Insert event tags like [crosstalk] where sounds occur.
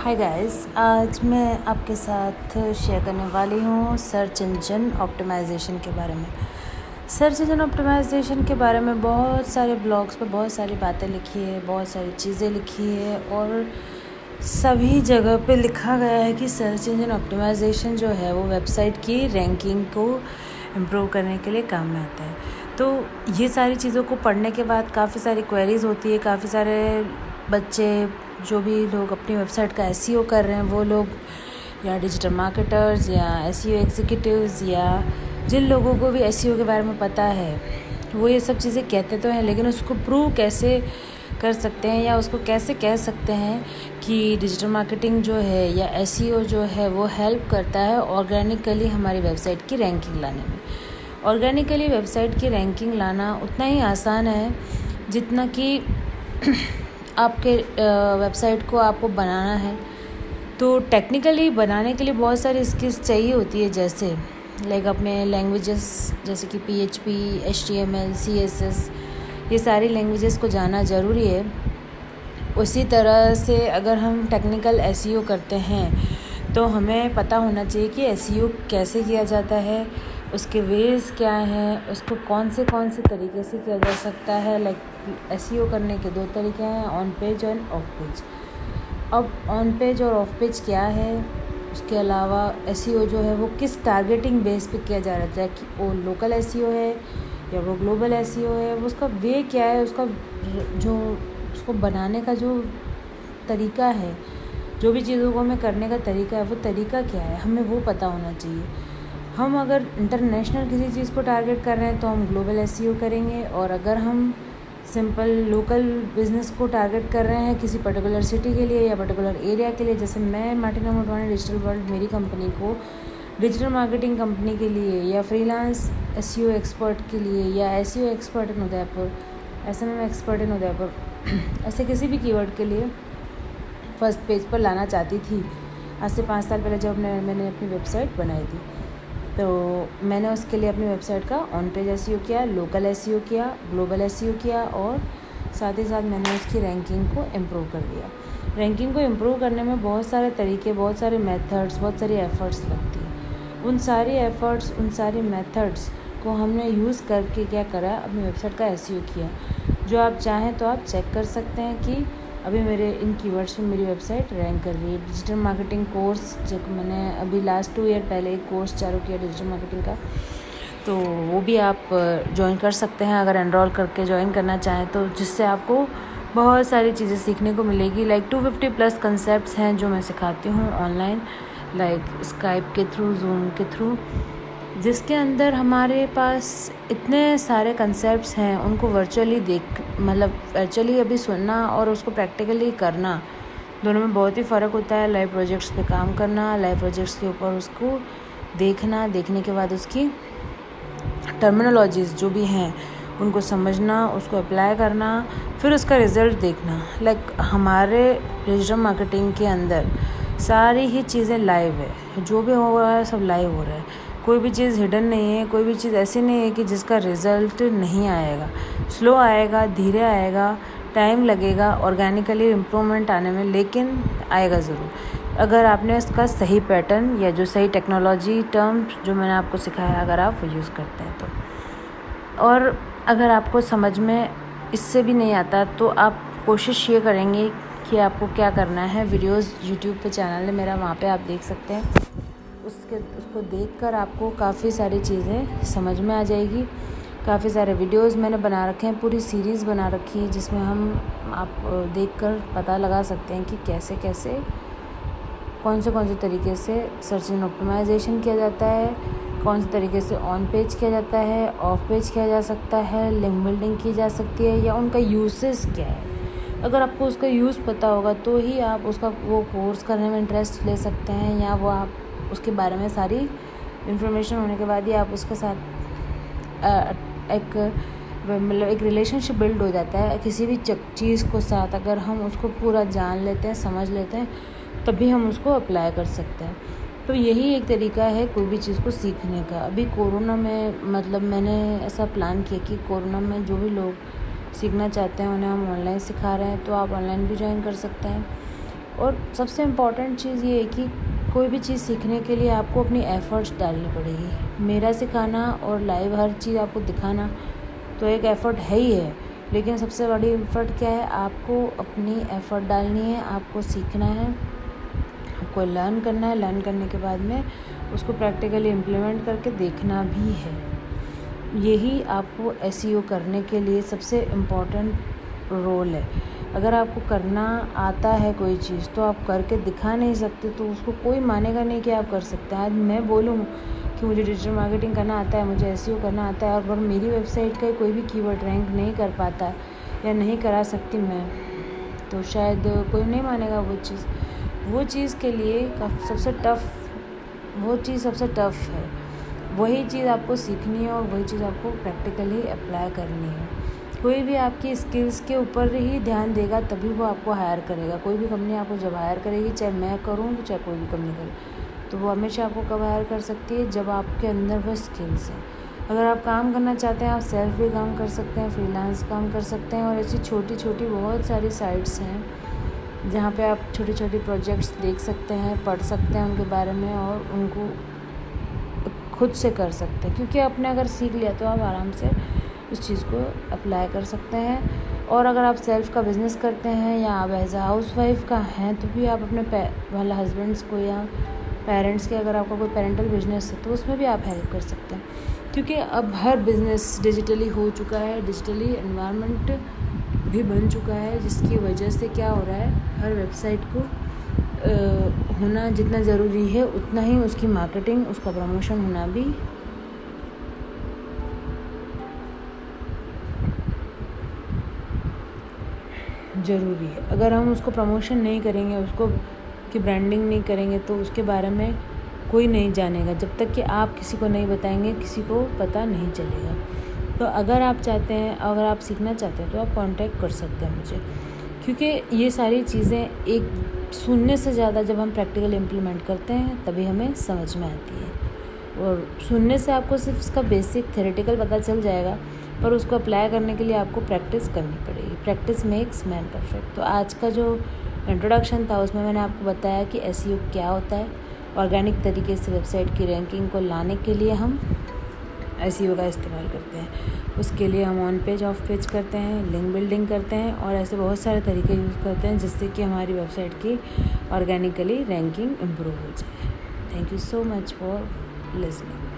Hi guys आज मैं आपके साथ शेयर करने वाली हूँ सर्च इंजन ऑप्टिमाइजेशन के बारे में। सर्च इंजन ऑप्टिमाइजेशन के बारे में बहुत सारे ब्लॉग्स पर बहुत सारी बातें लिखी है, बहुत सारी चीज़ें लिखी है और सभी जगह पे लिखा गया है कि सर्च इंजन ऑप्टिमाइजेशन जो है वो वेबसाइट की रैंकिंग को इम्प्रूव करने के लिए काम में आता है। तो ये सारी चीज़ों को पढ़ने के बाद काफ़ी सारी क्वेरीज होती है, काफ़ी सारे बच्चे जो भी लोग अपनी वेबसाइट का एस e कर रहे हैं, वो लोग या डिजिटल मार्केटर्स या एस एग्जीक्यूटिव्स या जिन लोगों को भी एस e के बारे में पता है, वो ये सब चीज़ें कहते तो हैं, लेकिन उसको प्रूव कैसे कर सकते हैं या उसको कैसे कह सकते हैं कि डिजिटल मार्केटिंग जो है या एस e जो है, वो हेल्प करता है ऑर्गेनिकली हमारी वेबसाइट की रैंकिंग लाने में। ऑर्गेनिकली वेबसाइट की रैंकिंग लाना उतना ही आसान है जितना कि आपके वेबसाइट को आपको बनाना है। तो टेक्निकली बनाने के लिए बहुत सारी स्किल्स चाहिए होती है, जैसे लाइक अपने लैंग्वेजेस जैसे कि P H P H T M L C S S ये सारी लैंग्वेजेस को जाना ज़रूरी है। उसी तरह से अगर हम टेक्निकल एस e करते हैं तो हमें पता होना चाहिए कि एस e कैसे किया जाता है उसके वेज क्या हैं, उसको कौन से कौन से तरीके से किया जा सकता है लाइक एस e करने के दो तरीके हैं ऑन पेज और ऑफ़ पेज अब ऑन पेज और ऑफ़ पेज क्या है, उसके अलावा एस e जो है वो किस टारगेटिंग बेस पे किया जा रहा है कि वो लोकल एस e है या वो ग्लोबल एस है, वो उसका वे क्या है, उसका जो, उसको बनाने का जो तरीका है, जो भी चीज़ों को हमें करने का तरीका है, वो तरीका क्या है, हमें वो पता होना चाहिए। हम अगर इंटरनेशनल किसी चीज़ को टारगेट कर रहे हैं तो हम ग्लोबल एस करेंगे और अगर हम सिंपल लोकल बिज़नेस को टारगेट कर रहे हैं किसी पर्टिकुलर सिटी के लिए या पर्टिकुलर एरिया के लिए, जैसे मैं, मार्टिना मोटवानी डिजिटल वर्ल्ड मेरी कंपनी को, डिजिटल मार्केटिंग कंपनी के लिए या फ्रीलांस एस एक्सपर्ट के लिए या S expert in Udaipur S expert in Udaipur, [clears throat] ऐसे किसी भी कीवर्ड के लिए फ़र्स्ट पेज पर लाना चाहती थी। आज से पाँच साल पहले जब मैंने अपनी वेबसाइट बनाई थी। तो मैंने उसके लिए अपनी वेबसाइट का ऑन पेज एस किया लोकल एस किया ग्लोबल एस किया और साथ ही साथ मैंने उसकी रैंकिंग को इम्प्रूव कर दिया। रैंकिंग को इम्प्रूव करने में बहुत सारे तरीके, बहुत सारे मेथड्स बहुत सारी एफ़र्ट्स लगती हैं। उन सारी एफ़र्ट्स उन सारी मेथड्स को हमने यूज़ करके क्या करा, अपनी वेबसाइट का एस किया। जो आप चाहें तो आप चेक कर सकते हैं कि अभी मेरे इन कीवर्ड्स में मेरी वेबसाइट रैंक कर रही है। डिजिटल मार्केटिंग कोर्स जब मैंने अभी लास्ट टू ईयर पहले एक कोर्स चालू किया डिजिटल मार्केटिंग का। तो वो भी आप ज्वाइन कर सकते हैं अगर एनरोल करके ज्वाइन करना चाहें तो जिससे आपको बहुत सारी चीज़ें सीखने को मिलेगी। Like two fifty plus concept हैं जो मैं सिखाती हूँ ऑनलाइन लाइक स्काइप के थ्रू जूम के थ्रू जिसके अंदर हमारे पास इतने सारे कंसेप्ट हैं, उनको वर्चुअली देख मतलब एक्चुअली अभी सुनना और उसको प्रैक्टिकली करना। दोनों में बहुत ही फ़र्क होता है लाइव प्रोजेक्ट्स पे काम करना लाइव प्रोजेक्ट्स के ऊपर उसको देखना, देखने के बाद उसकी टर्मिनोलॉजीज़ जो भी हैं, उनको समझना, उसको अप्लाई करना, फिर उसका रिज़ल्ट देखना। लाइक हमारे डिजिटल मार्केटिंग के अंदर सारी ही चीज़ें लाइव है। जो भी हो रहा है, सब लाइव हो रहा है। कोई भी चीज़ हिडन नहीं है, कोई भी चीज़ ऐसी नहीं है कि जिसका रिज़ल्ट नहीं आएगा। स्लो आएगा, धीरे आएगा टाइम लगेगा ऑर्गेनिकली इम्प्रूवमेंट आने में लेकिन आएगा ज़रूर। अगर आपने इसका सही पैटर्न या जो सही टेक्नोलॉजी टर्म जो मैंने आपको सिखाया अगर आप यूज़ करते हैं तो। और अगर आपको समझ में इससे भी नहीं आता तो आप कोशिश ये करेंगे कि आपको क्या करना है। वीडियोस यूट्यूब पे चैनल है, मेरा वहाँ पे आप देख सकते हैं। उसके, उसको देखकर आपको काफ़ी सारी चीज़ें समझ में आ जाएगी। काफ़ी सारे वीडियोस मैंने बना रखे हैं, पूरी सीरीज़ बना रखी है, जिसमें हम, आप देखकर पता लगा सकते हैं कि कैसे कैसे, कौन से कौन से तरीके से सर्च इन ऑप्टिमाइजेशन किया जाता है, कौन से तरीके से ऑन पेज किया जाता है ऑफ़ पेज किया जा सकता है लिंक बिल्डिंग की जा सकती है, या उनका यूसेस क्या है। अगर आपको उसका यूज़ पता होगा तो ही आप उसका, वो कोर्स करने में इंटरेस्ट ले सकते हैं, या वो आप उसके बारे में सारी इन्फॉर्मेशन होने के बाद ही आप उसके साथ एक मतलब एक रिलेशनशिप बिल्ड हो जाता है, किसी भी चीज़ को साथ अगर हम उसको पूरा जान लेते हैं, समझ लेते हैं, तभी हम उसको अप्लाई कर सकते हैं। तो यही एक तरीका है कोई भी चीज़ को सीखने का। अभी कोरोना में मतलब मैंने ऐसा प्लान किया कि कोरोना में जो भी लोग सीखना चाहते हैं, उन्हें हम ऑनलाइन सिखा रहे हैं तो आप ऑनलाइन भी ज्वाइन कर सकते हैं। और सबसे इंपॉर्टेंट चीज़ ये है कि कोई भी चीज़ सीखने के लिए आपको अपनी एफ़र्ट्स डालनी पड़ेगी। मेरा सिखाना और लाइव हर चीज़ आपको दिखाना तो एक एफ़र्ट है ही है। लेकिन सबसे बड़ी एफ़र्ट क्या है? आपको अपनी एफ़र्ट डालनी है, आपको सीखना है, आपको लर्न करना है। लर्न करने के बाद में उसको प्रैक्टिकली इम्प्लीमेंट करके देखना भी है। यही आपको एस e करने के लिए सबसे इंपॉर्टेंट रोल है। अगर आपको करना आता है कोई चीज़ तो आप करके दिखा नहीं सकते तो उसको कोई मानेगा नहीं कि आप कर सकते हैं। आज मैं बोलूँ कि मुझे डिजिटल मार्केटिंग करना आता है, मुझे एस e करना आता है, और अगर मेरी वेबसाइट का कोई भी कीवर्ड रैंक नहीं कर पाता या नहीं करा सकती मैं तो शायद कोई नहीं मानेगा वो चीज़। वो चीज़ के लिए सबसे टफ़ वो चीज़ सबसे टफ़ है। वही चीज़ आपको सीखनी है और वही चीज़ आपको प्रैक्टिकली अप्लाई करनी है। कोई भी आपकी स्किल्स के ऊपर ही ध्यान देगा, तभी वो आपको हायर करेगा। कोई भी कंपनी आपको जब हायर करेगी, चाहे मैं करूँ तो चाहे कोई भी कंपनी करे तो वो हमेशा आपको कब हायर कर सकती है? जब आपके अंदर वह स्किल्स हैं। अगर आप काम करना चाहते हैं, आप सेल्फ भी काम कर सकते हैं फ्रीलांस काम कर सकते हैं, और ऐसी छोटी छोटी बहुत सारी साइट्स हैं, जहाँ पे आप छोटे छोटे प्रोजेक्ट्स देख सकते हैं, पढ़ सकते हैं उनके बारे में, और उनको खुद से कर सकते हैं। क्योंकि आपने अगर सीख लिया तो आप आराम से उस चीज़ को अप्लाई कर सकते हैं। और अगर आप सेल्फ़ का बिज़नेस करते हैं या आप एज आ हाउस वाइफ का हैं तो भी आप अपने वाला हस्बैंड्स को या पेरेंट्स के अगर आपका कोई पेरेंटल बिज़नेस है तो उसमें भी आप हेल्प कर सकते हैं। क्योंकि अब हर बिज़नेस डिजिटली हो चुका है डिजिटली इन्वायरमेंट भी बन चुका है जिसकी वजह से क्या हो रहा है हर वेबसाइट को आ, होना जितना ज़रूरी है उतना ही उसकी मार्केटिंग उसका प्रमोशन होना भी ज़रूरी है। अगर हम उसको प्रमोशन नहीं करेंगे, उसको की ब्रांडिंग नहीं करेंगे तो उसके बारे में कोई नहीं जानेगा। जब तक कि आप किसी को नहीं बताएँगे, किसी को पता नहीं चलेगा। तो अगर आप चाहते हैं, अगर आप सीखना चाहते हैं तो आप कांटेक्ट कर सकते हैं मुझे। क्योंकि ये सारी चीज़ें एक सुनने से ज़्यादा जब हम प्रैक्टिकल इम्प्लीमेंट करते हैं, तभी हमें समझ में आती है। और सुनने से आपको सिर्फ़ इसका बेसिक थेरेटिकल पता चल जाएगा। पर उसको अप्लाई करने के लिए आपको प्रैक्टिस करनी पड़ेगी। प्रैक्टिस मेक्स मैन परफेक्ट तो आज का जो इंट्रोडक्शन था, उसमें मैंने आपको बताया कि एस e क्या होता है। ऑर्गेनिक तरीके से वेबसाइट की रैंकिंग को लाने के लिए हम एस e का इस्तेमाल करते हैं। उसके लिए हम ऑन पेज ऑफ़ पेज करते हैं लिंक बिल्डिंग करते हैं और ऐसे बहुत सारे तरीके यूज़ करते हैं जिससे कि हमारी वेबसाइट की ऑर्गेनिकली रैंकिंग इम्प्रूव हो जाए। Thank you so much for listening